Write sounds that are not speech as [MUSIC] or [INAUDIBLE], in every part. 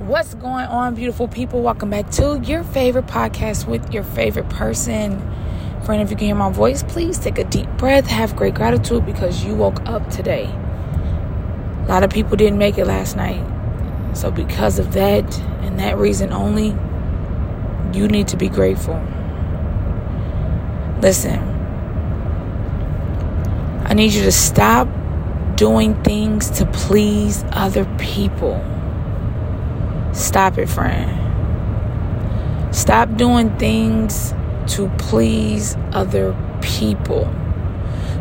What's going on, beautiful people? Welcome back to your favorite podcast with your favorite person. Friend, if you can hear my voice, please take a deep breath. Have great gratitude because you woke up today. A lot of people didn't make it last night. So, because of that and that reason only, you need to be grateful. Listen, I need you to stop doing things to please other people. Stop it, friend. Stop doing things to please other people.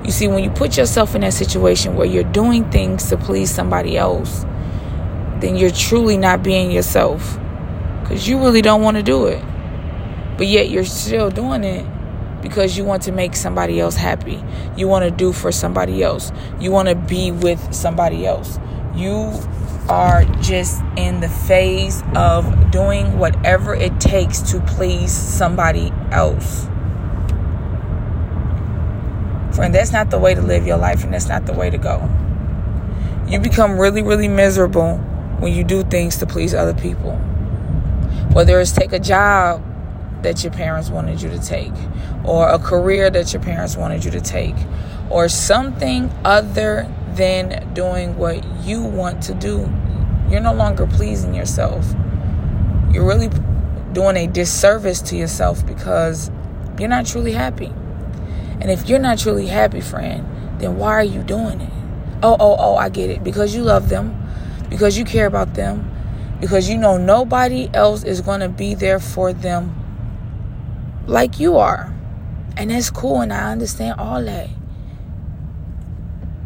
You see, when you put yourself in that situation where you're doing things to please somebody else, then you're truly not being yourself because you really don't want to do it. But yet you're still doing it because you want to make somebody else happy. You want to do for somebody else. You want to be with somebody else. You are just in the phase of doing whatever it takes to please somebody else. Friend, that's not the way to live your life, and that's not the way to go. You become really, really miserable when you do things to please other people. Whether it's take a job that your parents wanted you to take, or a career that your parents wanted you to take, or something other than doing what you want to do. You're no longer pleasing yourself. You're really doing a disservice to yourself because you're not truly happy. And if you're not truly happy, friend, then why are you doing it? Oh, oh, oh, I get it. Because you love them, because you care about them, because you know nobody else is going to be there for them like you are. And that's cool, and I understand all that.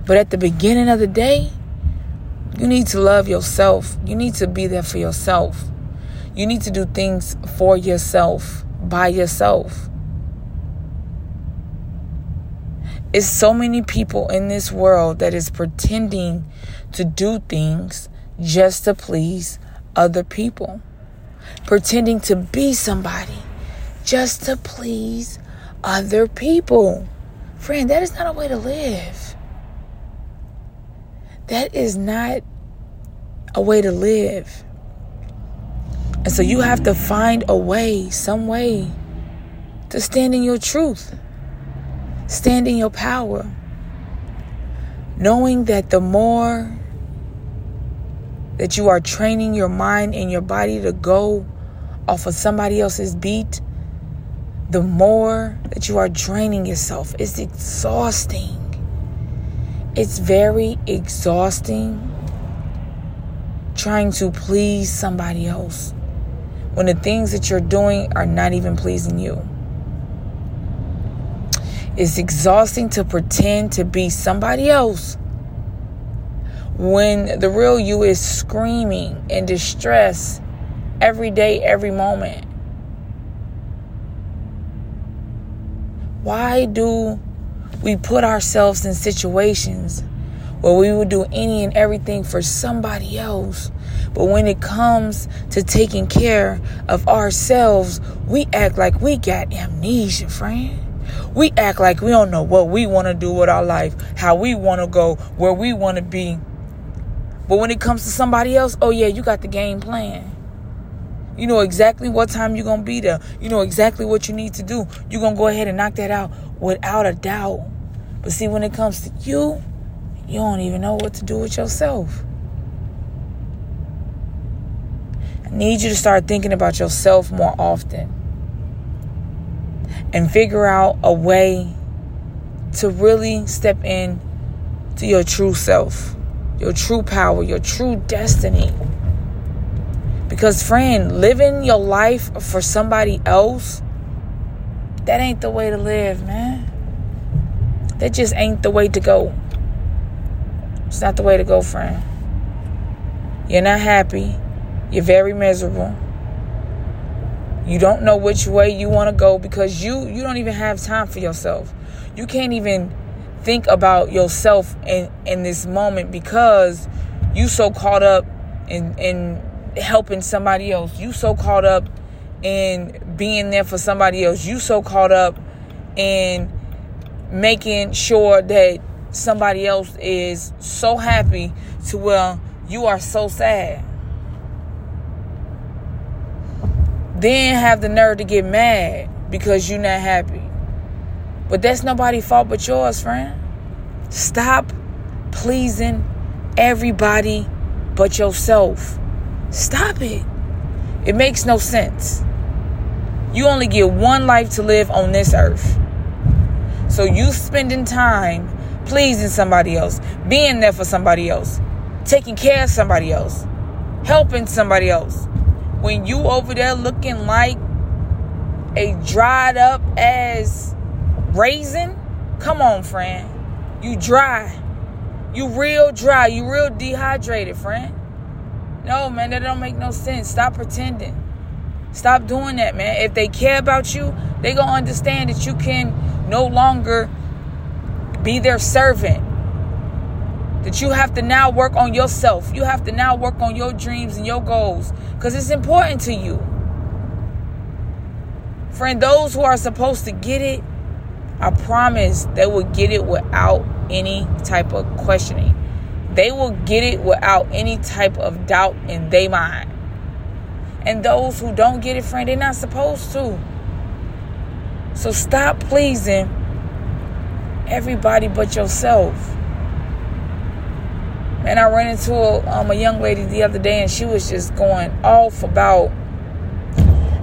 But at the beginning of the day, you need to love yourself. You need to be there for yourself. You need to do things for yourself, by yourself. It's so many people in this world that is pretending to do things just to please other people. Pretending to be somebody just to please other people. Friend, that is not a way to live. That is not a way to live. And so you have to find a way, some way, to stand in your truth, stand in your power, knowing that the more that you are training your mind and your body to go off of somebody else's beat, the more that you are draining yourself. It's exhausting. It's very exhausting trying to please somebody else when the things that you're doing are not even pleasing you. It's exhausting to pretend to be somebody else when the real you is screaming in distress every day, every moment. Why do we put ourselves in situations where we would do any and everything for somebody else? But when it comes to taking care of ourselves, we act like we got amnesia, friend. We act like we don't know what we want to do with our life, how we want to go, where we want to be. But when it comes to somebody else, oh yeah, you got the game plan. You know exactly what time you're going to be there. You know exactly what you need to do. You're going to go ahead and knock that out without a doubt. But see, when it comes to you, you don't even know what to do with yourself. I need you to start thinking about yourself more often and figure out a way to really step in to your true self, your true power, your true destiny. Because, friend, living your life for somebody else, that ain't the way to live, man. That just ain't the way to go. It's not the way to go, friend. You're not happy. You're very miserable. You don't know which way you want to go because you you don't even have time for yourself. You can't even think about yourself in in this moment because you so caught up in in helping somebody else. You so caught up in being there for somebody else. You so caught up in making sure that somebody else is so happy to well you are so sad. then have the nerve to get mad because you're not happy. But that's nobody's fault but yours, friend. Stop pleasing everybody but yourself. Stop it. It makes no sense. You only get one life to live on this earth. So you spending time pleasing somebody else, being there for somebody else, taking care of somebody else, helping somebody else. When you over there looking like a dried up as raisin, come on, friend. You dry. You real dry. You real dehydrated, friend. No, man, that don't make no sense. Stop pretending. Stop doing that, man. If they care about you, they gonna understand that you can no longer be their servant. That you have to now work on yourself. You have to now work on your dreams and your goals because it's important to you. Friend, those who are supposed to get it, I promise they will get it without any type of questioning. They will get it without any type of doubt in their mind. And those who don't get it, friend, they're not supposed to. So stop pleasing everybody but yourself. And I ran into a, um, a young lady the other day, and she was just going off about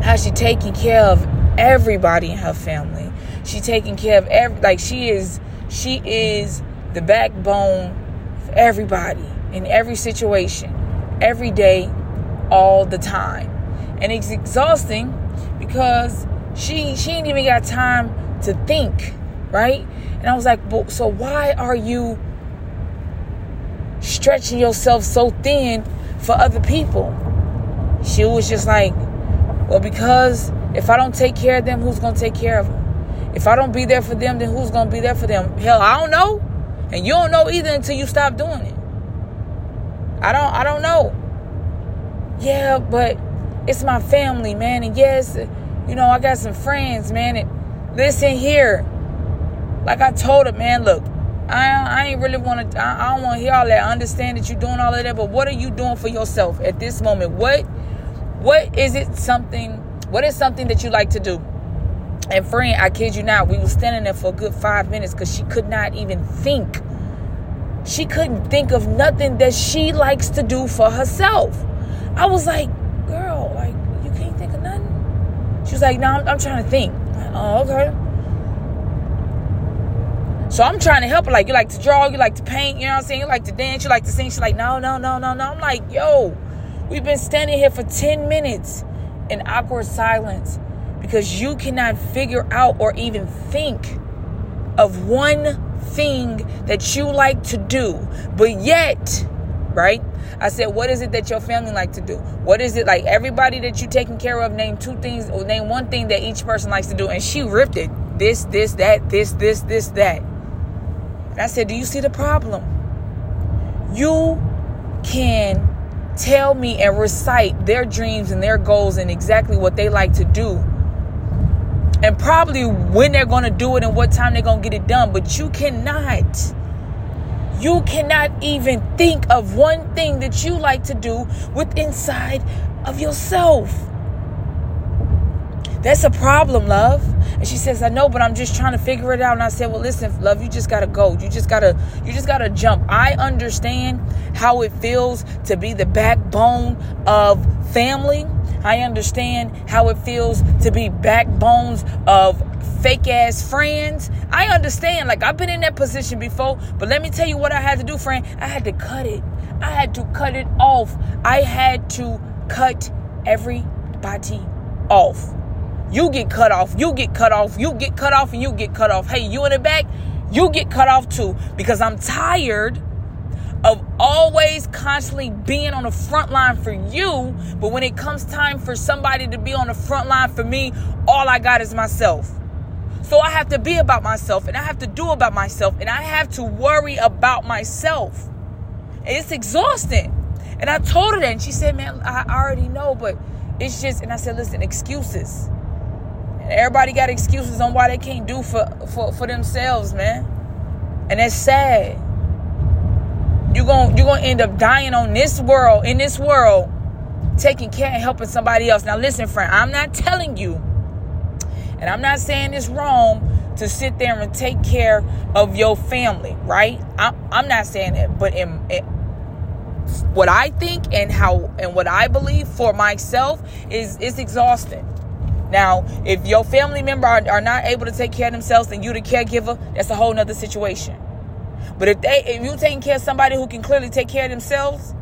how she taking care of everybody in her family. She taking care of every like she is she is the backbone of everybody in every situation, every day, all the time. And it's exhausting because she she ain't even got time to think, right? And I was like, so why are you stretching yourself so thin for other people? She was just like, well, because if I don't take care of them, who's to take care of them? If I don't be there for them, then who's to be there for them? Hell, I don't know. And you don't know either until you stop doing it. I don't I don't know. Yeah, but it's my family, man. And yes, you know, I got some friends, man. And listen here. Like I told her, man, look, I, I ain't really want to, I, I don't want to hear all that. I understand that you're doing all of that, but what are you doing for yourself at this moment? What, what is it something, what is something that you like to do? And friend, I kid you not, we were standing there for a good five minutes because she could not even think. She couldn't think of nothing that she likes to do for herself. I was like, girl, like, you can't think of nothing? She was like, no, I'm, I'm trying to think. Oh, okay. So I'm trying to help her. Like, you like to draw, you like to paint, you know what I'm saying? You like to dance, you like to sing. She's like, no, no, no, no, no. I'm like, yo, we've been standing here for 10 minutes in awkward silence because you cannot figure out or even think of one thing that you like to do. But yet, right? I said, what is it that your family like to do? What is it like everybody that you taking care of? Name two things or name one thing that each person likes to do. And she ripped it. This, this, that, this, this, this, that. And I said, Do you see the problem? You can tell me and recite their dreams and their goals and exactly what they like to do. And probably when they're going to do it and what time they're going to get it done. But you cannot. You cannot even think of one thing that you like to do with inside of yourself. That's a problem, love. And she says, I know, but I'm just trying to figure it out. And I said, Well, listen, love, you just gotta go. You just gotta, you just gotta jump. I understand how it feels to be the backbone of family. I understand how it feels to be backbones of fake ass friends. I understand. Like I've been in that position before, but let me tell you what I had to do, friend. I had to cut it. I had to cut it off. I had to cut everybody off. You get cut off. You get cut off. You get cut off and you get cut off. Hey, you in the back, you get cut off too because I'm tired of always constantly being on the front line for you. But when it comes time for somebody to be on the front line for me, all I got is myself. So I have to be about myself and I have to do about myself and I have to worry about myself. And it's exhausting. And I told her that and she said, Man, I already know, but it's just, and I said, Listen, excuses. Everybody got excuses on why they can't do for, for, for themselves, man. And that's sad. You're going you're gonna end up dying on this world, in this world, taking care and helping somebody else. Now, listen, friend, I'm not telling you, and I'm not saying it's wrong to sit there and take care of your family, right? I'm, I'm not saying it, but in, in what I think and how and what I believe for myself is is exhausting. Now, if your family member are, are not able to take care of themselves, then you the caregiver, that's a whole nother situation. But if they if you taking care of somebody who can clearly take care of themselves,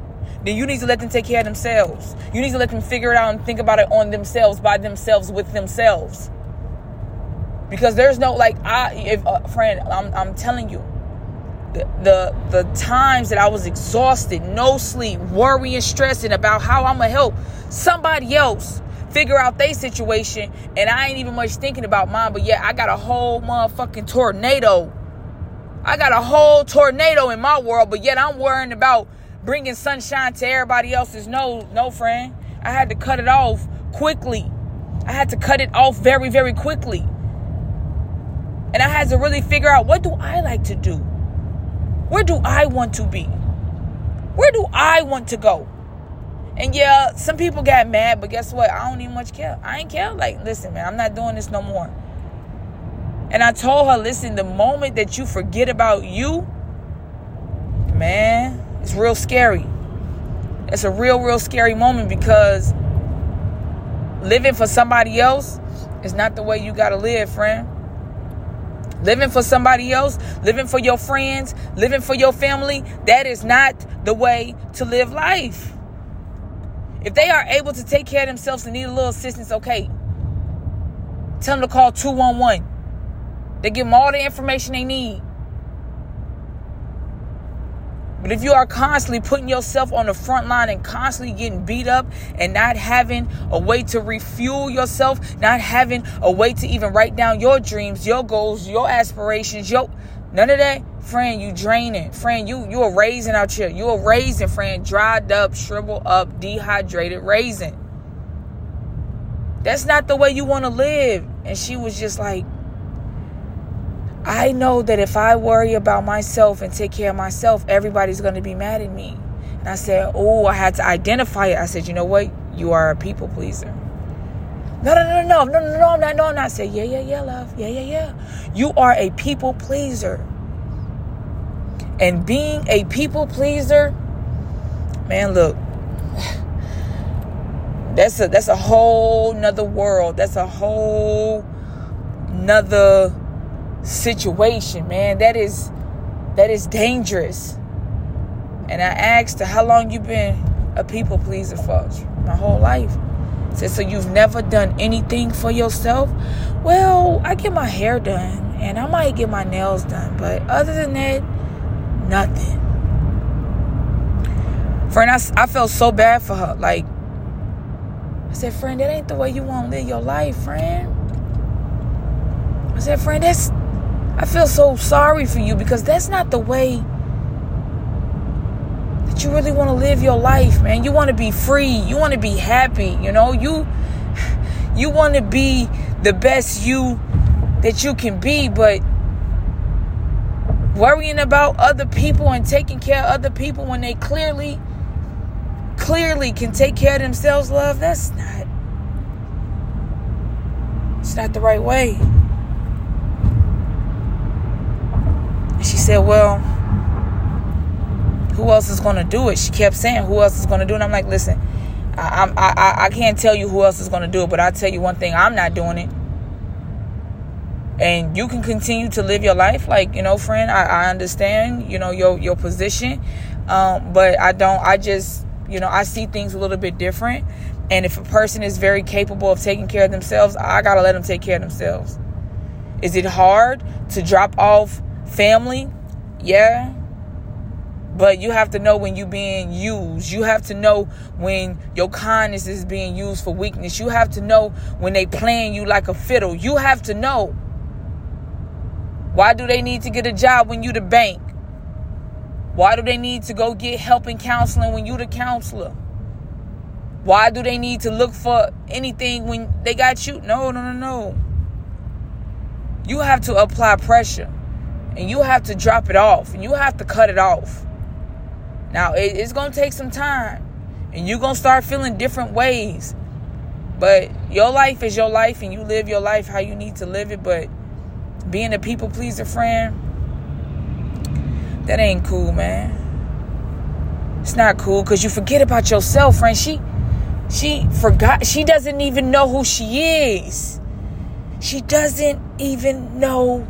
then you need to let them take care of themselves. You need to let them figure it out and think about it on themselves, by themselves, with themselves. Because there's no like I if uh, friend, I'm I'm telling you, the, the the times that I was exhausted, no sleep, worrying, stressing about how I'm gonna help somebody else figure out their situation, and I ain't even much thinking about mine. But yeah, I got a whole motherfucking tornado. I got a whole tornado in my world, but yet I'm worrying about bringing sunshine to everybody else's. No, no, friend. I had to cut it off quickly. I had to cut it off very, very quickly. And I had to really figure out what do I like to do? Where do I want to be? Where do I want to go? And yeah, some people got mad, but guess what? I don't even much care. I ain't care. Like, listen, man, I'm not doing this no more. And I told her, listen, the moment that you forget about you, man, it's real scary. It's a real, real scary moment because living for somebody else is not the way you got to live, friend. Living for somebody else, living for your friends, living for your family, that is not the way to live life. If they are able to take care of themselves and need a little assistance, okay. Tell them to call 211. They give them all the information they need. But if you are constantly putting yourself on the front line and constantly getting beat up and not having a way to refuel yourself, not having a way to even write down your dreams, your goals, your aspirations, your none of that, friend, you draining. Friend, you you are raising out here. You are raising, friend, dried up, shriveled up, dehydrated raisin. That's not the way you want to live. And she was just like, I know that if I worry about myself and take care of myself, everybody's going to be mad at me. And I said, Oh, I had to identify it. I said, You know what? You are a people pleaser. No, no, no, no, no, no, no, I'm not. No, I'm not. I said, Yeah, yeah, yeah, love. Yeah, yeah, yeah. You are a people pleaser. And being a people pleaser, man, look, [SIGHS] that's a that's a whole nother world. That's a whole nother situation, man. That is that is dangerous. And I asked her, how long you been a people pleaser for? My whole life. I said, so you've never done anything for yourself? Well, I get my hair done and I might get my nails done, but other than that, nothing. Friend, I, I felt so bad for her. Like, I said, friend, that ain't the way you want to live your life, friend. I said, friend, that's I feel so sorry for you because that's not the way that you really want to live your life, man. You want to be free. You want to be happy, you know? You [LAUGHS] you want to be the best you that you can be, but worrying about other people and taking care of other people when they clearly clearly can take care of themselves, love, that's not it's not the right way. Said, Well, who else is going to do it? She kept saying, Who else is going to do it? And I'm like, Listen, I, I, I can't tell you who else is going to do it, but I'll tell you one thing I'm not doing it. And you can continue to live your life, like you know, friend. I, I understand, you know, your your position, um, but I don't. I just, you know, I see things a little bit different. And if a person is very capable of taking care of themselves, I gotta let them take care of themselves. Is it hard to drop off Family, yeah. But you have to know when you're being used. You have to know when your kindness is being used for weakness. You have to know when they playing you like a fiddle. You have to know. Why do they need to get a job when you the bank? Why do they need to go get help and counseling when you the counselor? Why do they need to look for anything when they got you? No, no, no, no. You have to apply pressure and you have to drop it off and you have to cut it off. Now, it, it's to take some time. And you're to start feeling different ways. But your life is your life and you live your life how you need to live it. But being a people pleaser friend, that ain't cool, man. It's not cool because you forget about yourself, friend. She she forgot she doesn't even know who she is. She doesn't even know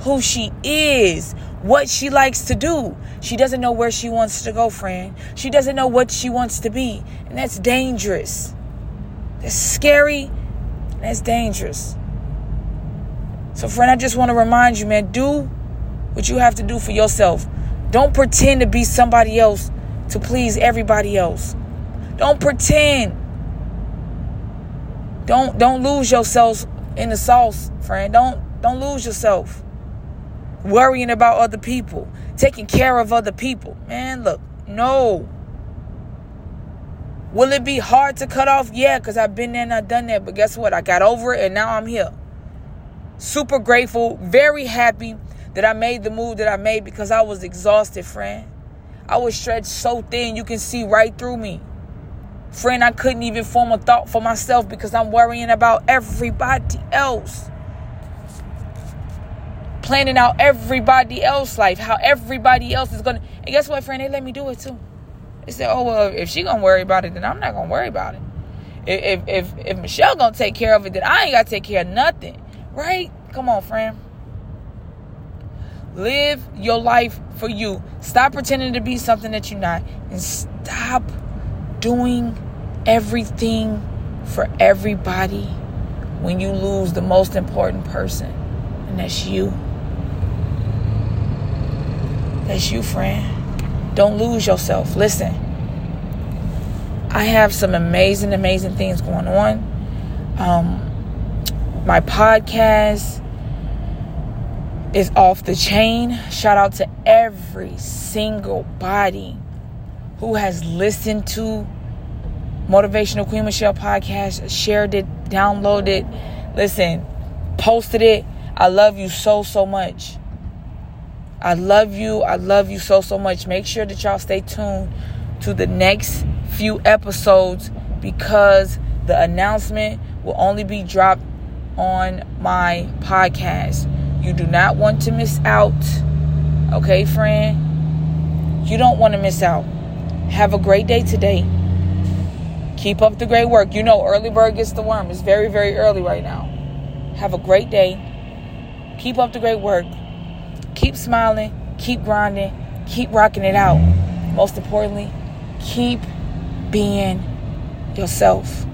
who she is, what she likes to do. She doesn't know where she wants to go, friend. She doesn't know what she wants to be. And that's dangerous. That's scary. That's dangerous. So, friend, I just want to remind you, man, do what you have to do for yourself. Don't pretend to be somebody else to please everybody else. Don't pretend. Don't don't lose yourself in the sauce, friend. Don't don't lose yourself worrying about other people, taking care of other people. Man, look, no. Will it be hard to cut off? Yeah, because I've been there and I've done that. But guess what? I got over it and now I'm here. Super grateful, very happy that I made the move that I made because I was exhausted, friend. I was stretched so thin you can see right through me. Friend, I couldn't even form a thought for myself because I'm worrying about everybody else. Planning out everybody else's life, how everybody else is gonna. And guess what, friend? They let me do it too. They said, "Oh well, if she gonna worry about it, then I'm not gonna worry about it. If if if Michelle gonna take care of it, then I ain't gotta take care of nothing, right? Come on, friend. Live your life for you. Stop pretending to be something that you're not, and stop doing everything for everybody when you lose the most important person, and that's you. That's you, friend. Don't lose yourself. Listen, I have some amazing, amazing things going on. Um, my podcast is off the chain. Shout out to every single body who has listened to Motivational Queen Michelle podcast, shared it, downloaded it, listen, posted it. I love you so, so much. I love you. I love you so, so much. Make sure that y'all stay tuned to the next few episodes because the announcement will only be dropped on my podcast. You do not want to miss out. Okay, friend? You don't want to miss out. Have a great day today. Keep up the great work. You know, early bird gets the worm. It's very, very early right now. Have a great day. Keep up the great work. Keep smiling. Keep grinding. Keep rocking it out. Most importantly, keep being yourself.